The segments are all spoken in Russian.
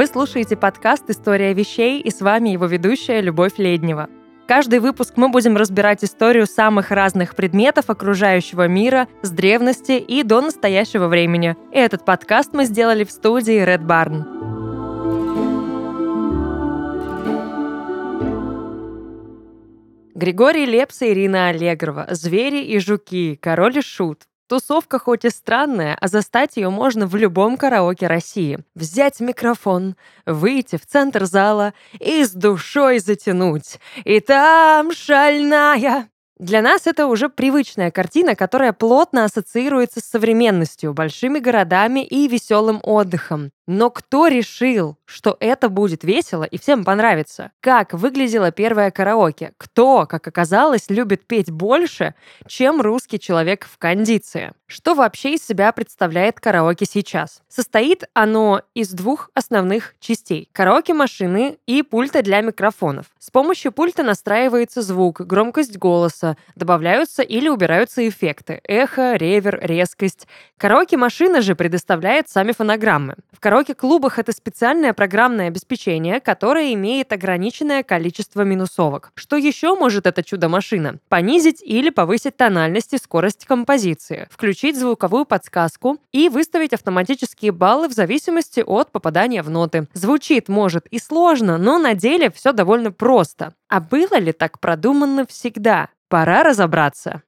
Вы слушаете подкаст «История вещей» и с вами его ведущая Любовь Леднева. Каждый выпуск мы будем разбирать историю самых разных предметов окружающего мира с древности и до настоящего времени. И этот подкаст мы сделали в студии Red Barn. Григорий Лепс и Ирина Аллегрова, «Звери и жуки», «Король и шут», Тусовка хоть и странная, а застать ее можно в любом караоке России. Взять микрофон, выйти в центр зала и с душой затянуть. И там шальная для нас это уже привычная картина, которая плотно ассоциируется с современностью, большими городами и веселым отдыхом. Но кто решил, что это будет весело и всем понравится? Как выглядело первое караоке? Кто, как оказалось, любит петь больше, чем русский человек в кондиции? Что вообще из себя представляет караоке сейчас? Состоит оно из двух основных частей. Караоке-машины и пульта для микрофонов. С помощью пульта настраивается звук, громкость голоса, добавляются или убираются эффекты. Эхо, ревер, резкость. Караоке-машина же предоставляет сами фонограммы. В караоке караоке-клубах это специальное программное обеспечение, которое имеет ограниченное количество минусовок. Что еще может эта чудо-машина? Понизить или повысить тональность и скорость композиции, включить звуковую подсказку и выставить автоматические баллы в зависимости от попадания в ноты. Звучит, может, и сложно, но на деле все довольно просто. А было ли так продумано всегда? Пора разобраться.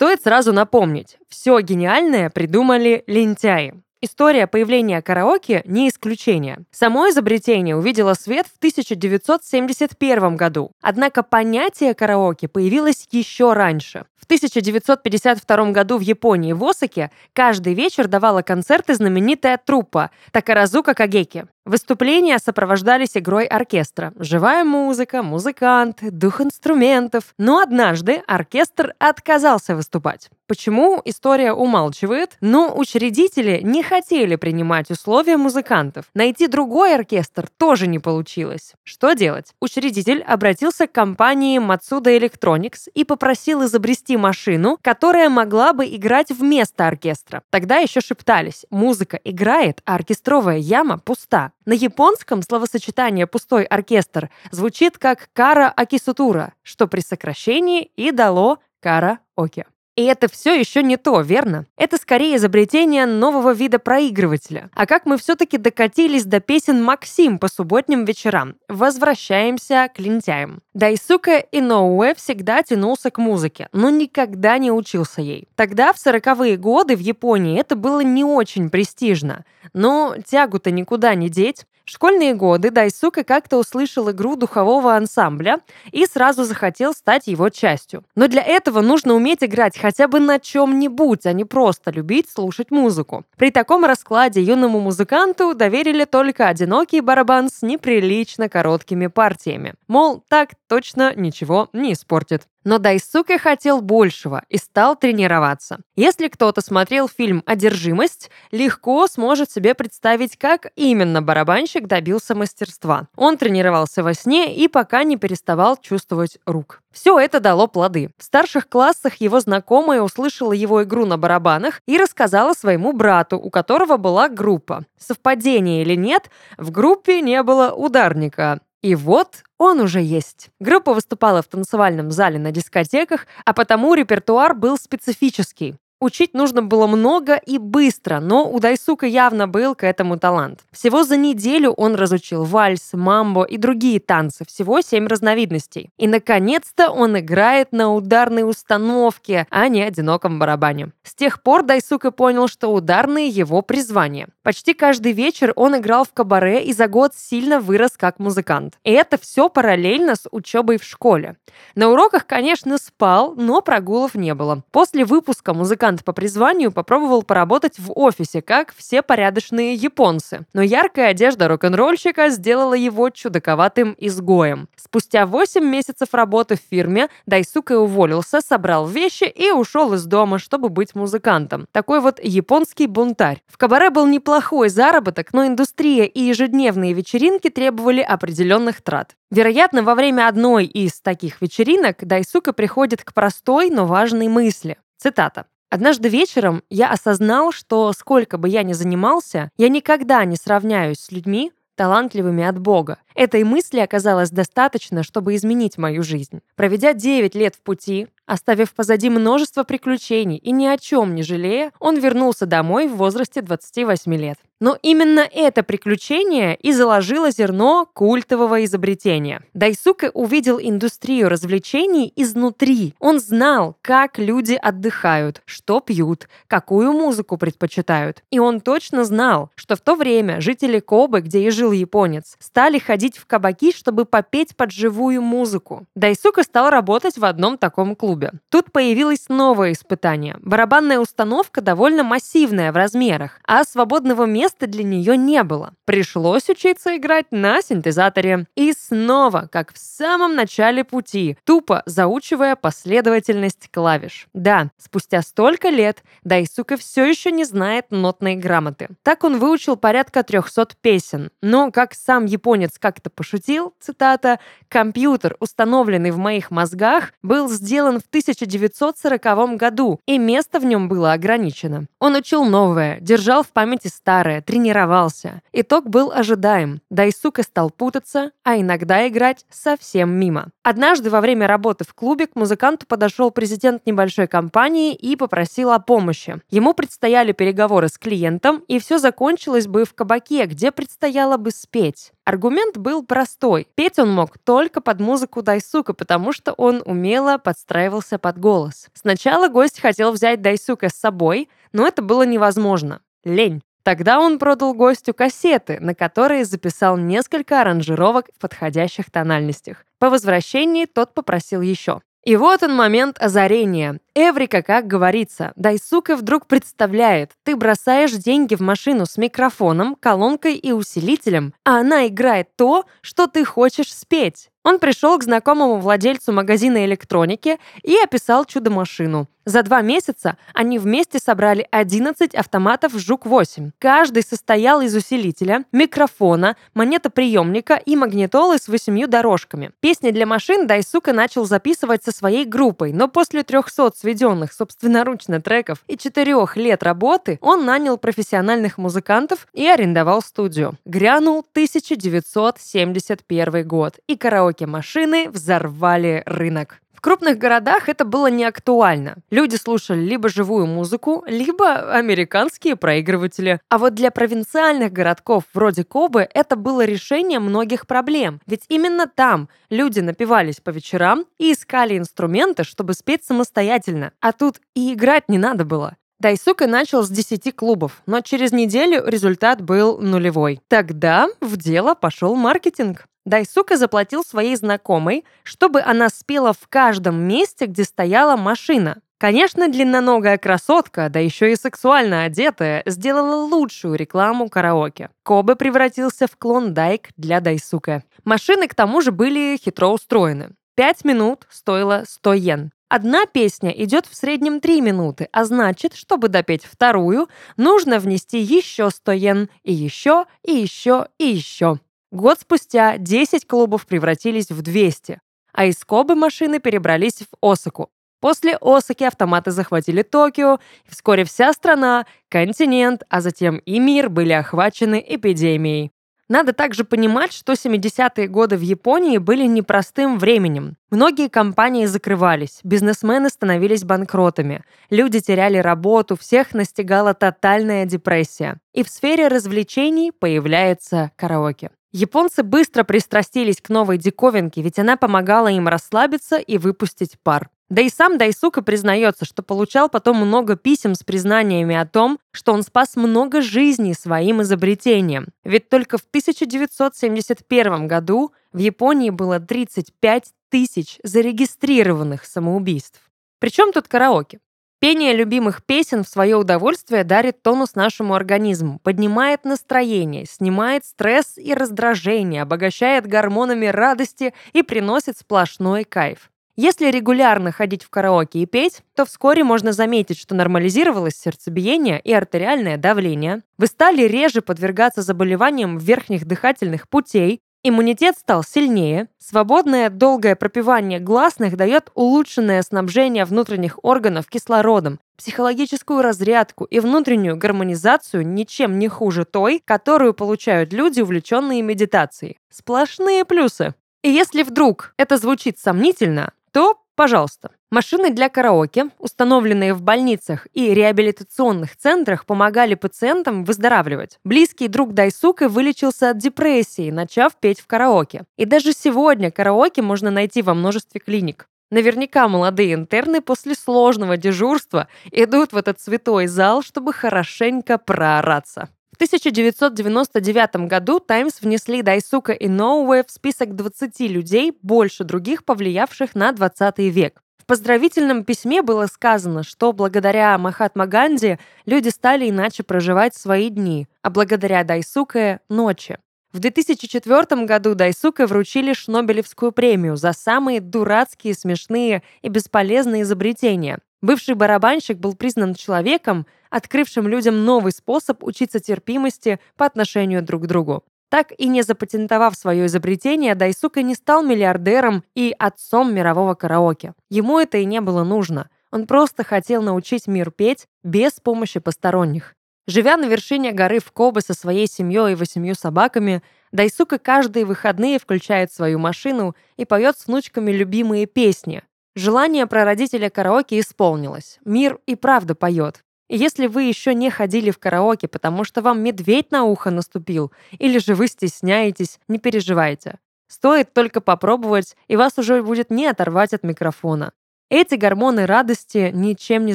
Стоит сразу напомнить, все гениальное придумали лентяи. История появления караоке не исключение. Само изобретение увидело свет в 1971 году. Однако понятие караоке появилось еще раньше. В 1952 году в Японии в Осаке каждый вечер давала концерты знаменитая труппа Такаразука Кагеки. Выступления сопровождались игрой оркестра. Живая музыка, музыканты, дух инструментов. Но однажды оркестр отказался выступать. Почему, история умалчивает, но учредители не хотели принимать условия музыкантов. Найти другой оркестр тоже не получилось. Что делать? Учредитель обратился к компании Matsuda Electronics и попросил изобрести машину, которая могла бы играть вместо оркестра. Тогда еще шептались, музыка играет, а оркестровая яма пуста. На японском словосочетание «пустой оркестр» звучит как «кара акисутура», что при сокращении и дало «кара-оке». И это все еще не то, верно? Это скорее изобретение нового вида проигрывателя. А как мы все-таки докатились до песен Максим по субботним вечерам? Возвращаемся к лентяям. Дайсука Иноуэ всегда тянулся к музыке, но никогда не учился ей. Тогда, в сороковые годы, в Японии это было не очень престижно. Но тягу-то никуда не деть. В школьные годы Дайсука как-то услышал игру духового ансамбля и сразу захотел стать его частью. Но для этого нужно уметь играть хотя бы на чем-нибудь, а не просто любить слушать музыку. При таком раскладе юному музыканту доверили только одинокий барабан с неприлично короткими партиями. Мол, так точно ничего не испортит. Но Дайсуке хотел большего и стал тренироваться. Если кто-то смотрел фильм «Одержимость», легко сможет себе представить, как именно барабанщик добился мастерства. Он тренировался во сне и пока не переставал чувствовать рук. Все это дало плоды. В старших классах его знакомая услышала его игру на барабанах и рассказала своему брату, у которого была группа. Совпадение или нет, в группе не было ударника. И вот он уже есть. Группа выступала в танцевальном зале на дискотеках, а потому репертуар был специфический. Учить нужно было много и быстро, но у Дайсука явно был к этому талант. Всего за неделю он разучил вальс, мамбо и другие танцы, всего семь разновидностей. И, наконец-то, он играет на ударной установке, а не одиноком барабане. С тех пор Дайсука понял, что ударные его призвание. Почти каждый вечер он играл в кабаре и за год сильно вырос как музыкант. И это все параллельно с учебой в школе. На уроках, конечно, спал, но прогулов не было. После выпуска музыкант музыкант по призванию попробовал поработать в офисе, как все порядочные японцы. Но яркая одежда рок-н-ролльщика сделала его чудаковатым изгоем. Спустя 8 месяцев работы в фирме Дайсука уволился, собрал вещи и ушел из дома, чтобы быть музыкантом. Такой вот японский бунтарь. В кабаре был неплохой заработок, но индустрия и ежедневные вечеринки требовали определенных трат. Вероятно, во время одной из таких вечеринок Дайсука приходит к простой, но важной мысли. Цитата. Однажды вечером я осознал, что сколько бы я ни занимался, я никогда не сравняюсь с людьми, талантливыми от Бога. Этой мысли оказалось достаточно, чтобы изменить мою жизнь. Проведя 9 лет в пути, оставив позади множество приключений и ни о чем не жалея, он вернулся домой в возрасте 28 лет. Но именно это приключение и заложило зерно культового изобретения. Дайсука увидел индустрию развлечений изнутри. Он знал, как люди отдыхают, что пьют, какую музыку предпочитают. И он точно знал, что в то время жители Кобы, где и жил японец, стали ходить в кабаки, чтобы попеть под живую музыку. Дайсука стал работать в одном таком клубе. Тут появилось новое испытание. Барабанная установка довольно массивная в размерах, а свободного места места для нее не было. Пришлось учиться играть на синтезаторе. И снова, как в самом начале пути, тупо заучивая последовательность клавиш. Да, спустя столько лет Дайсука все еще не знает нотной грамоты. Так он выучил порядка 300 песен. Но, как сам японец как-то пошутил, цитата, «компьютер, установленный в моих мозгах, был сделан в 1940 году, и место в нем было ограничено». Он учил новое, держал в памяти старое, тренировался. Итог был ожидаем. Дайсука стал путаться, а иногда играть совсем мимо. Однажды во время работы в клубе к музыканту подошел президент небольшой компании и попросил о помощи. Ему предстояли переговоры с клиентом, и все закончилось бы в кабаке, где предстояло бы спеть. Аргумент был простой. Петь он мог только под музыку Дайсука, потому что он умело подстраивался под голос. Сначала гость хотел взять Дайсука с собой, но это было невозможно. Лень. Тогда он продал гостю кассеты, на которые записал несколько аранжировок в подходящих тональностях. По возвращении тот попросил еще. И вот он момент озарения. Эврика, как говорится, Дайсука вдруг представляет, ты бросаешь деньги в машину с микрофоном, колонкой и усилителем, а она играет то, что ты хочешь спеть. Он пришел к знакомому владельцу магазина электроники и описал чудо-машину. За два месяца они вместе собрали 11 автоматов «Жук-8». Каждый состоял из усилителя, микрофона, монетоприемника и магнитолы с восемью дорожками. Песни для машин Дайсука начал записывать со своей группой, но после 300 сведенных собственноручно треков и четырех лет работы он нанял профессиональных музыкантов и арендовал студию. Грянул 1971 год, и караоке-машины взорвали рынок. В крупных городах это было не актуально. Люди слушали либо живую музыку, либо американские проигрыватели. А вот для провинциальных городков вроде Кобы это было решение многих проблем. Ведь именно там люди напивались по вечерам и искали инструменты, чтобы спеть самостоятельно. А тут и играть не надо было. Дайсука начал с 10 клубов, но через неделю результат был нулевой. Тогда в дело пошел маркетинг. Дайсука заплатил своей знакомой, чтобы она спела в каждом месте, где стояла машина. Конечно, длинноногая красотка, да еще и сексуально одетая, сделала лучшую рекламу караоке. Кобе превратился в клондайк для Дайсука. Машины к тому же были хитро устроены. Пять минут стоило 100 йен. Одна песня идет в среднем 3 минуты, а значит, чтобы допеть вторую, нужно внести еще 100 йен, и еще, и еще, и еще. Год спустя 10 клубов превратились в 200, а из Кобы машины перебрались в Осаку. После Осаки автоматы захватили Токио, и вскоре вся страна, континент, а затем и мир были охвачены эпидемией. Надо также понимать, что 70-е годы в Японии были непростым временем. Многие компании закрывались, бизнесмены становились банкротами, люди теряли работу, всех настигала тотальная депрессия. И в сфере развлечений появляется караоке. Японцы быстро пристрастились к новой диковинке, ведь она помогала им расслабиться и выпустить пар. Да и сам Дайсука признается, что получал потом много писем с признаниями о том, что он спас много жизней своим изобретением. Ведь только в 1971 году в Японии было 35 тысяч зарегистрированных самоубийств. Причем тут караоке? Пение любимых песен в свое удовольствие дарит тонус нашему организму, поднимает настроение, снимает стресс и раздражение, обогащает гормонами радости и приносит сплошной кайф. Если регулярно ходить в караоке и петь, то вскоре можно заметить, что нормализировалось сердцебиение и артериальное давление, вы стали реже подвергаться заболеваниям верхних дыхательных путей, Иммунитет стал сильнее, свободное долгое пропивание гласных дает улучшенное снабжение внутренних органов кислородом, психологическую разрядку и внутреннюю гармонизацию ничем не хуже той, которую получают люди, увлеченные медитацией. Сплошные плюсы. И если вдруг это звучит сомнительно, то Пожалуйста. Машины для караоке, установленные в больницах и реабилитационных центрах, помогали пациентам выздоравливать. Близкий друг Дайсука вылечился от депрессии, начав петь в караоке. И даже сегодня караоке можно найти во множестве клиник. Наверняка молодые интерны после сложного дежурства идут в этот святой зал, чтобы хорошенько проораться. 1999 году Times внесли Дайсука и Ноуэ в список 20 людей, больше других, повлиявших на 20 век. В поздравительном письме было сказано, что благодаря Махатма Ганди люди стали иначе проживать свои дни, а благодаря Дайсуке — ночи. В 2004 году Дайсуке вручили Шнобелевскую премию за самые дурацкие, смешные и бесполезные изобретения. Бывший барабанщик был признан человеком, открывшим людям новый способ учиться терпимости по отношению друг к другу. Так и не запатентовав свое изобретение, Дайсука не стал миллиардером и отцом мирового караоке. Ему это и не было нужно. Он просто хотел научить мир петь без помощи посторонних. Живя на вершине горы в Кобе со своей семьей и восемью собаками, Дайсука каждые выходные включает свою машину и поет с внучками любимые песни, Желание прародителя караоке исполнилось. Мир и правда поет. И если вы еще не ходили в караоке, потому что вам медведь на ухо наступил, или же вы стесняетесь, не переживайте. Стоит только попробовать, и вас уже будет не оторвать от микрофона. Эти гормоны радости ничем не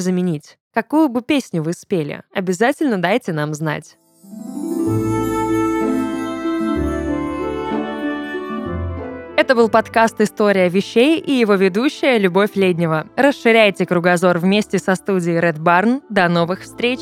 заменить. Какую бы песню вы спели, обязательно дайте нам знать. Это был подкаст «История вещей» и его ведущая Любовь Леднева. Расширяйте кругозор вместе со студией Red Barn. До новых встреч!